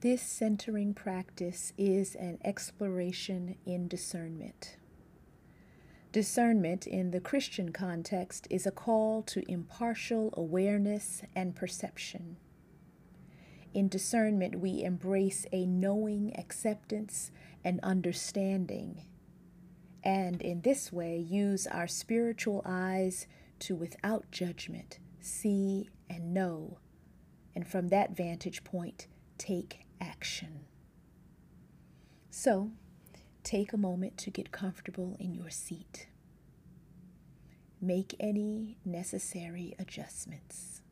This centering practice is an exploration in discernment. Discernment in the Christian context is a call to impartial awareness and perception. In discernment, we embrace a knowing acceptance and understanding, and in this way use our spiritual eyes to, without judgment, see and know, and from that vantage point, take action. So, take a moment to get comfortable in your seat. Make any necessary adjustments.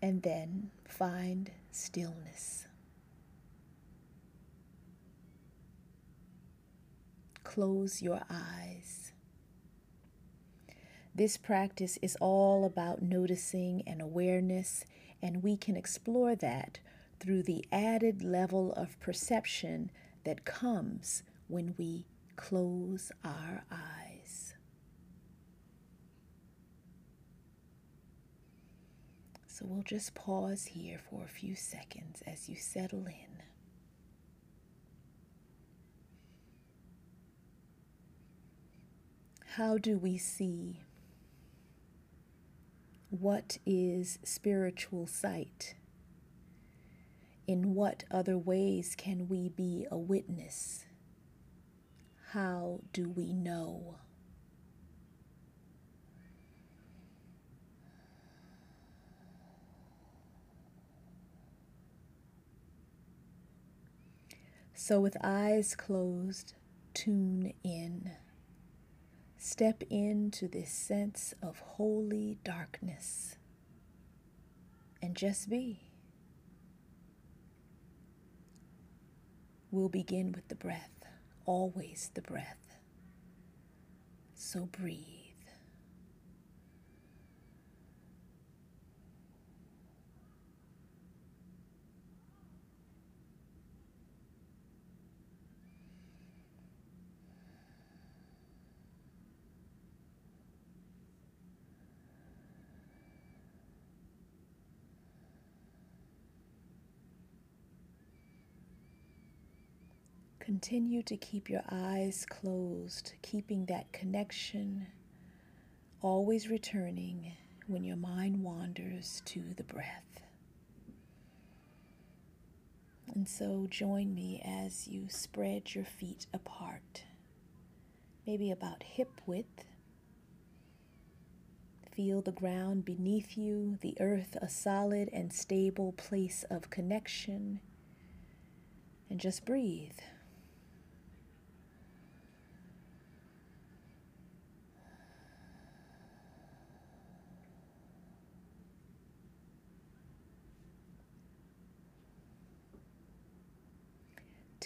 And then find stillness. Close your eyes. This practice is all about noticing and awareness and we can explore that through the added level of perception that comes when we close our eyes. So we'll just pause here for a few seconds as you settle in. How do we see what is spiritual sight? In what other ways can we be a witness? How do we know? So, with eyes closed, tune in. Step into this sense of holy darkness and just be. We'll begin with the breath, always the breath. So breathe. Continue to keep your eyes closed, keeping that connection, always returning when your mind wanders to the breath. And so join me as you spread your feet apart, maybe about hip width. Feel the ground beneath you, the earth a solid and stable place of connection, and just breathe.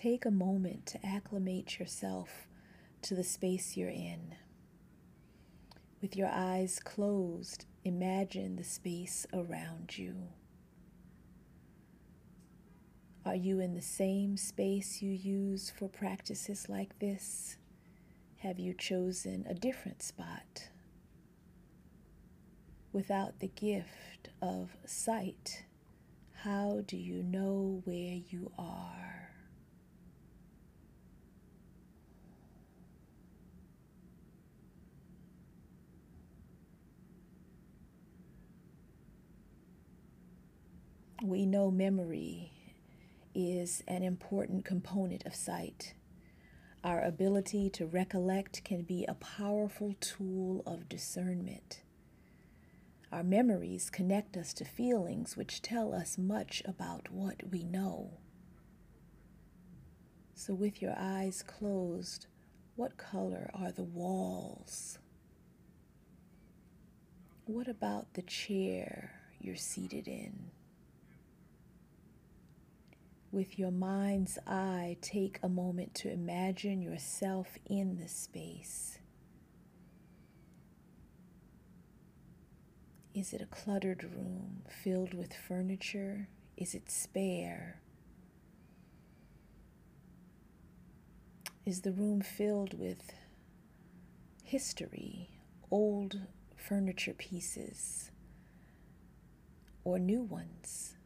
Take a moment to acclimate yourself to the space you're in. With your eyes closed, imagine the space around you. Are you in the same space you use for practices like this? Have you chosen a different spot? Without the gift of sight, how do you know where you are? We know memory is an important component of sight. Our ability to recollect can be a powerful tool of discernment. Our memories connect us to feelings which tell us much about what we know. So, with your eyes closed, what color are the walls? What about the chair you're seated in? With your mind's eye, take a moment to imagine yourself in the space. Is it a cluttered room filled with furniture? Is it spare? Is the room filled with history, old furniture pieces, or new ones?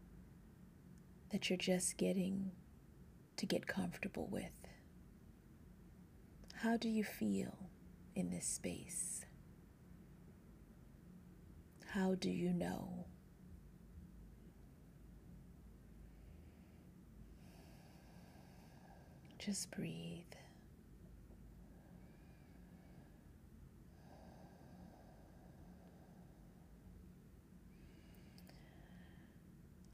That you're just getting to get comfortable with. How do you feel in this space? How do you know? Just breathe.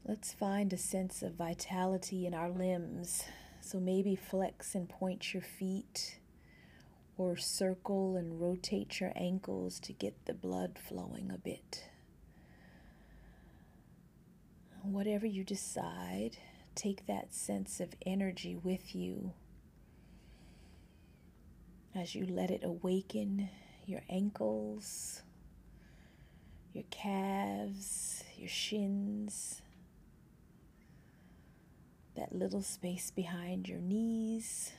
Let's find a sense of vitality in our limbs. So maybe flex and point your feet, or circle and rotate your ankles to get the blood flowing a bit. Whatever you decide, take that sense of energy with you as you let it awaken your ankles, your calves, your shins little space behind your knees,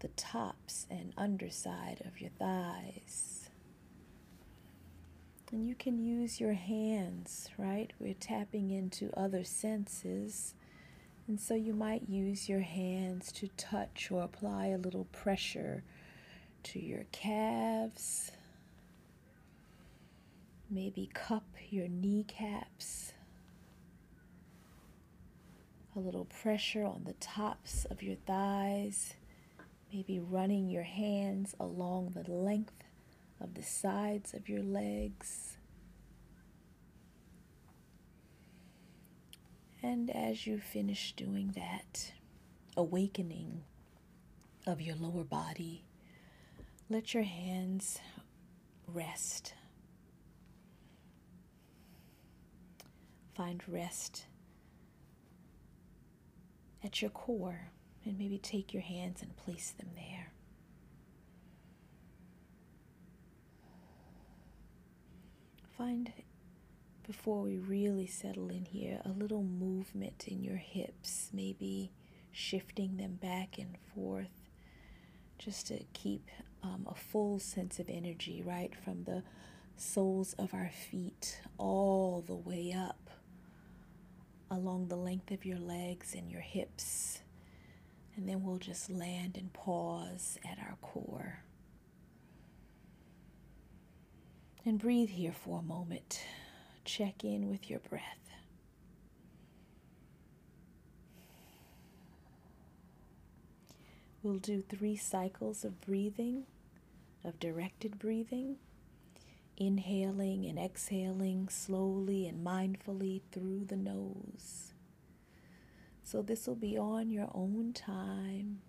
the tops and underside of your thighs. And you can use your hands, right? We're tapping into other senses. And so you might use your hands to touch or apply a little pressure to your calves. Maybe cup your kneecaps a little pressure on the tops of your thighs, maybe running your hands along the length of the sides of your legs. And as you finish doing that, awakening of your lower body, let your hands rest. Find rest at your core and maybe take your hands and place them there. Find, before we really settle in here, a little movement in your hips, maybe shifting them back and forth just to keep um, a full sense of energy, right? From the soles of our feet all the way up along the length of your legs and your hips. And then we'll just land and pause at our core. And breathe here for a moment. Check in with your breath. We'll do three cycles of breathing, of directed breathing inhaling and exhaling slowly and mindfully through the nose. So, this will be on your own time,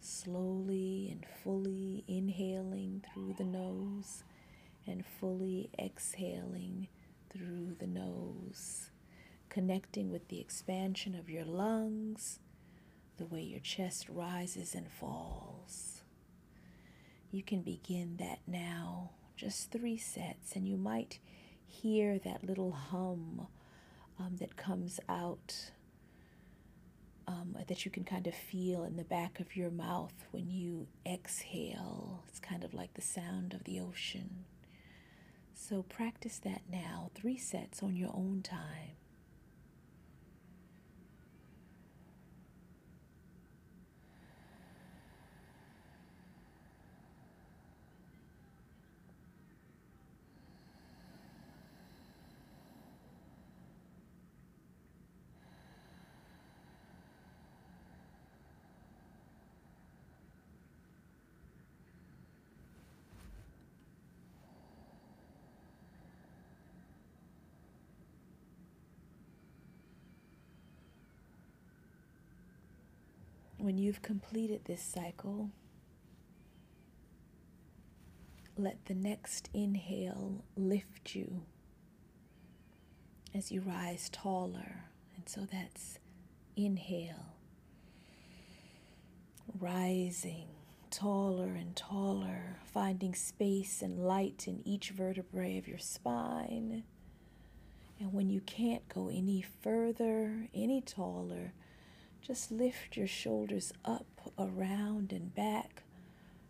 slowly and fully inhaling through the nose and fully exhaling through the nose, connecting with the expansion of your lungs, the way your chest rises and falls. You can begin that now just three sets, and you might hear that little hum um, that comes out um, that you can kind of feel in the back of your mouth when you exhale. It's kind of like the sound of the ocean. So practice that now, three sets on your own time. When you've completed this cycle, let the next inhale lift you as you rise taller. And so that's inhale, rising taller and taller, finding space and light in each vertebrae of your spine. And when you can't go any further, any taller, just lift your shoulders up, around, and back,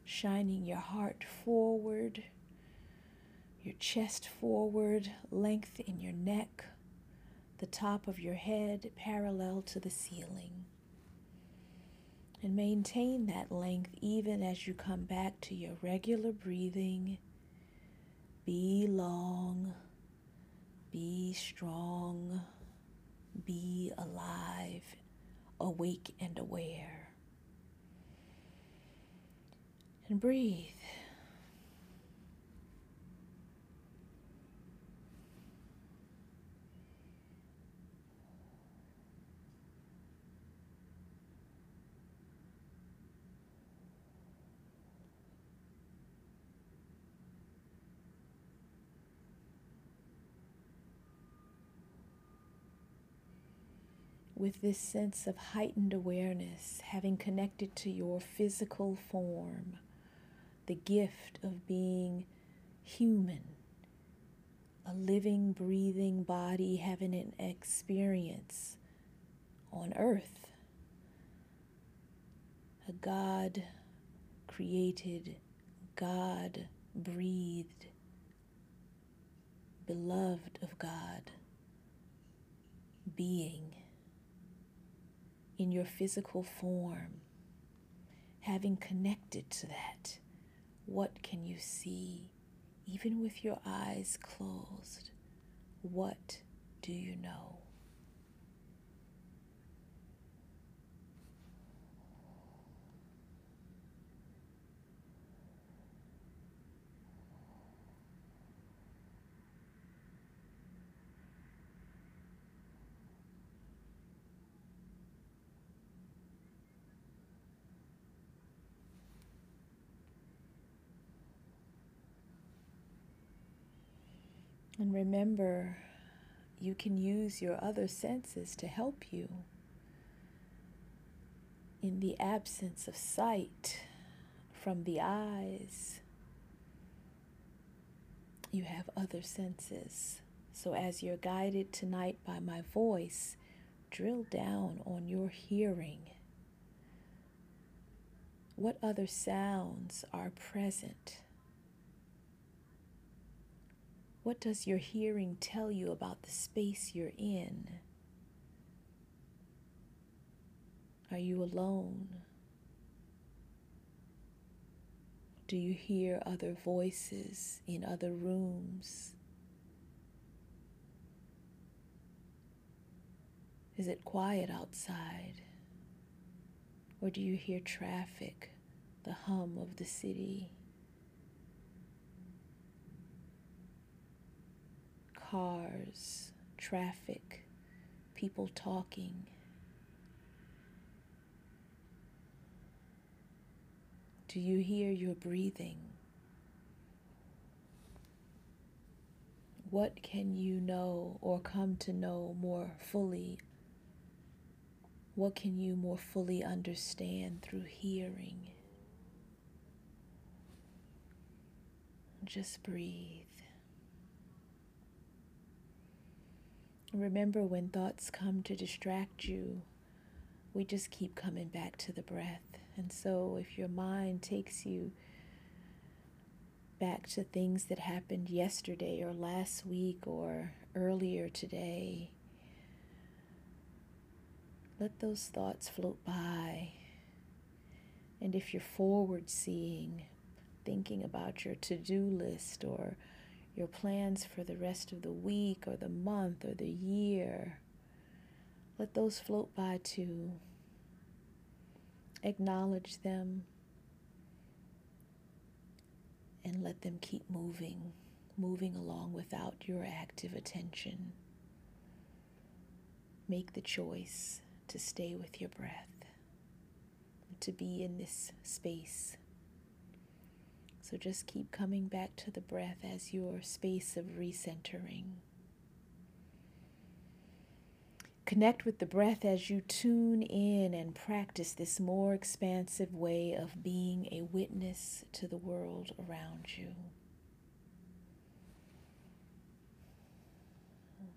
shining your heart forward, your chest forward, length in your neck, the top of your head parallel to the ceiling. And maintain that length even as you come back to your regular breathing. Be long, be strong, be alive, awake and aware. And breathe. With this sense of heightened awareness, having connected to your physical form, the gift of being human, a living, breathing body having an experience on earth, a God created, God breathed, beloved of God being in your physical form, having connected to that, what can you see, even with your eyes closed? What do you know? And remember, you can use your other senses to help you. In the absence of sight from the eyes, you have other senses. So, as you're guided tonight by my voice, drill down on your hearing. What other sounds are present? What does your hearing tell you about the space you're in? Are you alone? Do you hear other voices in other rooms? Is it quiet outside? Or do you hear traffic, the hum of the city? Cars, traffic, people talking. Do you hear your breathing? What can you know or come to know more fully? What can you more fully understand through hearing? Just breathe. Remember when thoughts come to distract you, we just keep coming back to the breath. And so if your mind takes you back to things that happened yesterday or last week or earlier today, let those thoughts float by. And if you're forward seeing, thinking about your to do list or your plans for the rest of the week or the month or the year. Let those float by too. Acknowledge them and let them keep moving, moving along without your active attention. Make the choice to stay with your breath, to be in this space so just keep coming back to the breath as your space of recentering. Connect with the breath as you tune in and practice this more expansive way of being a witness to the world around you.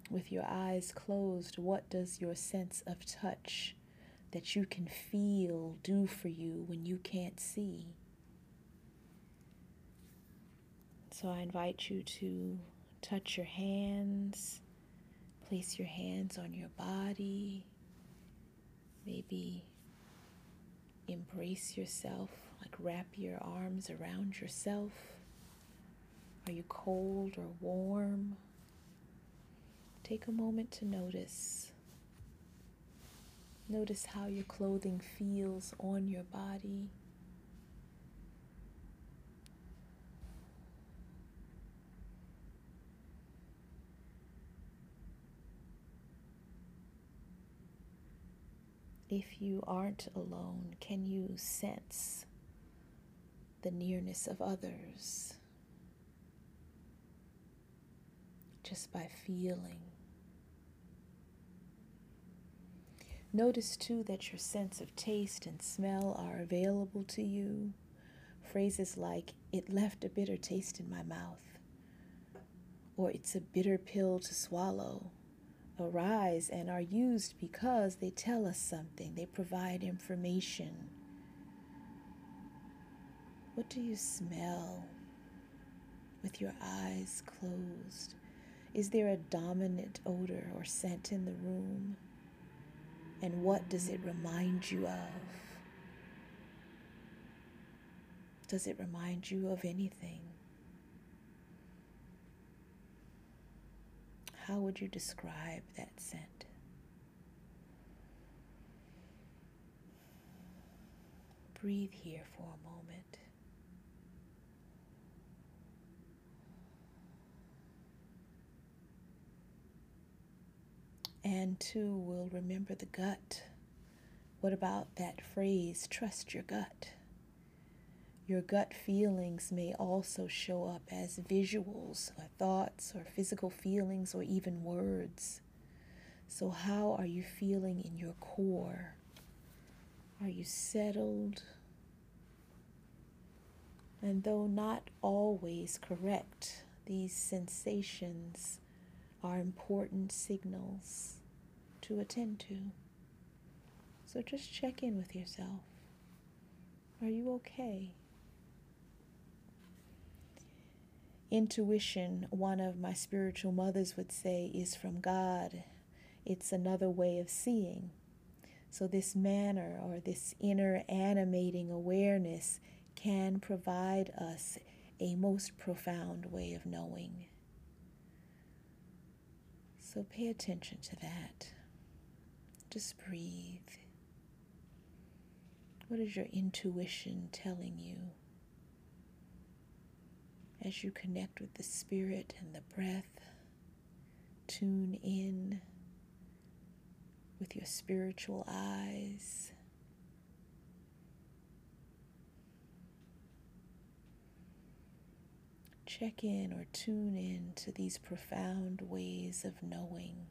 With your eyes closed, what does your sense of touch that you can feel do for you when you can't see? So I invite you to touch your hands, Place your hands on your body. Maybe embrace yourself, like wrap your arms around yourself. Are you cold or warm? Take a moment to notice. Notice how your clothing feels on your body. If you aren't alone, can you sense the nearness of others just by feeling? Notice too that your sense of taste and smell are available to you. Phrases like, it left a bitter taste in my mouth, or it's a bitter pill to swallow arise and are used because they tell us something, they provide information. What do you smell with your eyes closed? Is there a dominant odor or scent in the room? And what does it remind you of? Does it remind you of anything? How would you describe that scent? Breathe here for a moment. And two, we'll remember the gut. What about that phrase, trust your gut? Your gut feelings may also show up as visuals or thoughts or physical feelings or even words. So, how are you feeling in your core? Are you settled? And though not always correct, these sensations are important signals to attend to. So just check in with yourself. Are you okay? Intuition, one of my spiritual mothers would say, is from God. It's another way of seeing. So, this manner or this inner animating awareness can provide us a most profound way of knowing. So, pay attention to that. Just breathe. What is your intuition telling you? As you connect with the spirit and the breath. Tune in with your spiritual eyes. Check in or tune in to these profound ways of knowing.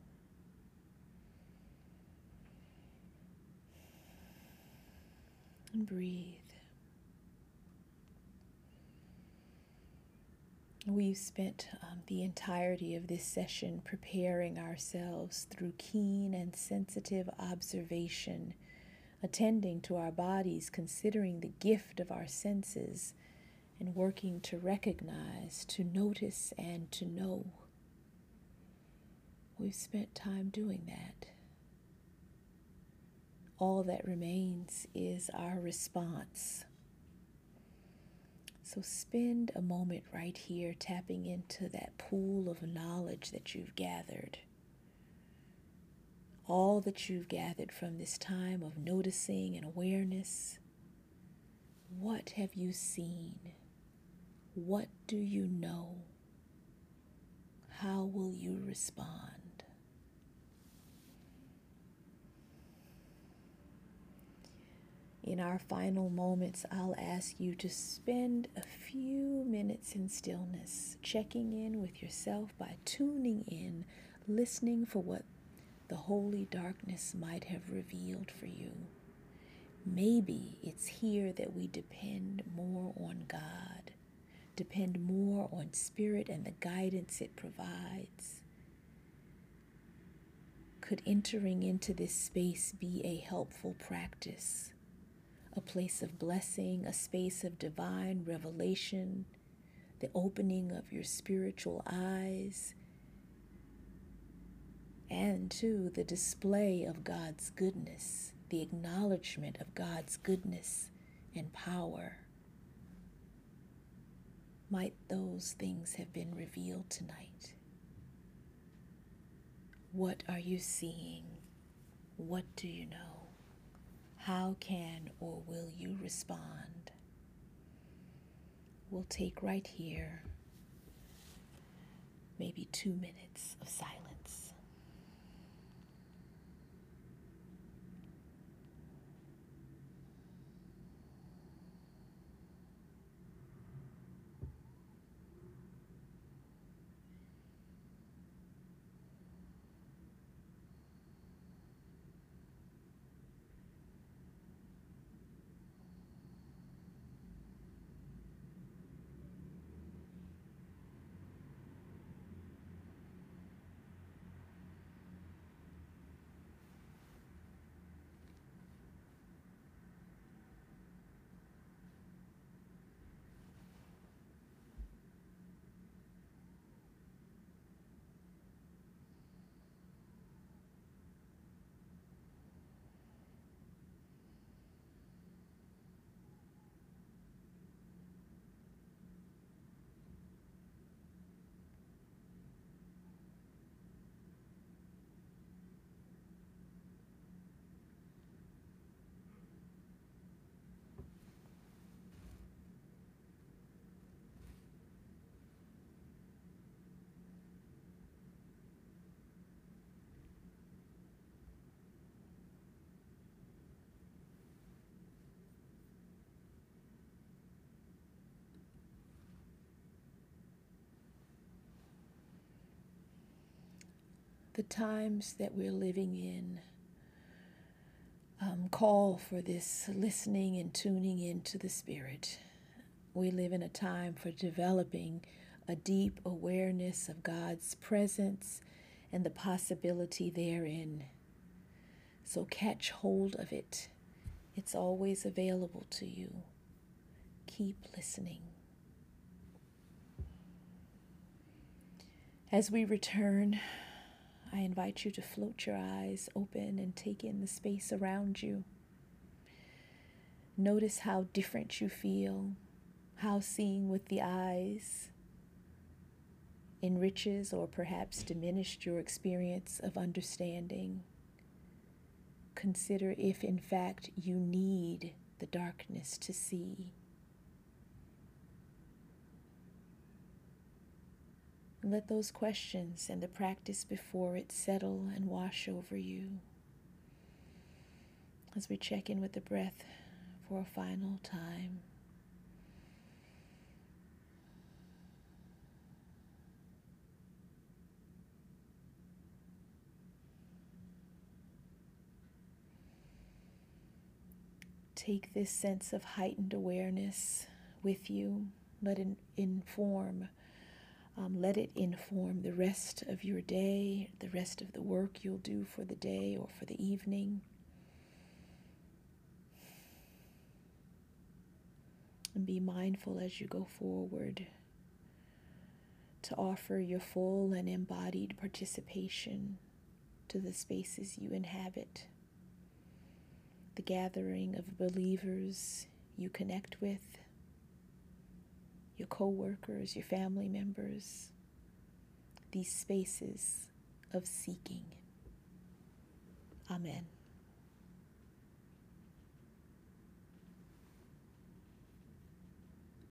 And breathe. We've spent um, the entirety of this session preparing ourselves through keen and sensitive observation, attending to our bodies, considering the gift of our senses, and working to recognize, to notice, and to know. We've spent time doing that. All that remains is our response so spend a moment right here tapping into that pool of knowledge that you've gathered. All that you've gathered from this time of noticing and awareness. What have you seen? What do you know? How will you respond? In our final moments, I'll ask you to spend a few minutes in stillness, checking in with yourself by tuning in, listening for what the holy darkness might have revealed for you. Maybe it's here that we depend more on God, depend more on Spirit and the guidance it provides. Could entering into this space be a helpful practice? A place of blessing, a space of divine revelation, the opening of your spiritual eyes, and to the display of God's goodness, the acknowledgement of God's goodness and power. Might those things have been revealed tonight? What are you seeing? What do you know? How can or will you respond? We'll take right here maybe two minutes of silence. The times that we're living in um, call for this listening and tuning into the Spirit. We live in a time for developing a deep awareness of God's presence and the possibility therein. So catch hold of it. It's always available to you. Keep listening. As we return, I invite you to float your eyes open and take in the space around you. Notice how different you feel, how seeing with the eyes enriches or perhaps diminished your experience of understanding. Consider if, in fact, you need the darkness to see. Let those questions and the practice before it settle and wash over you as we check in with the breath for a final time. Take this sense of heightened awareness with you. Let it inform um, let it inform the rest of your day, the rest of the work you'll do for the day or for the evening. And be mindful as you go forward to offer your full and embodied participation to the spaces you inhabit, the gathering of believers you connect with your coworkers, your family members, these spaces of seeking. Amen.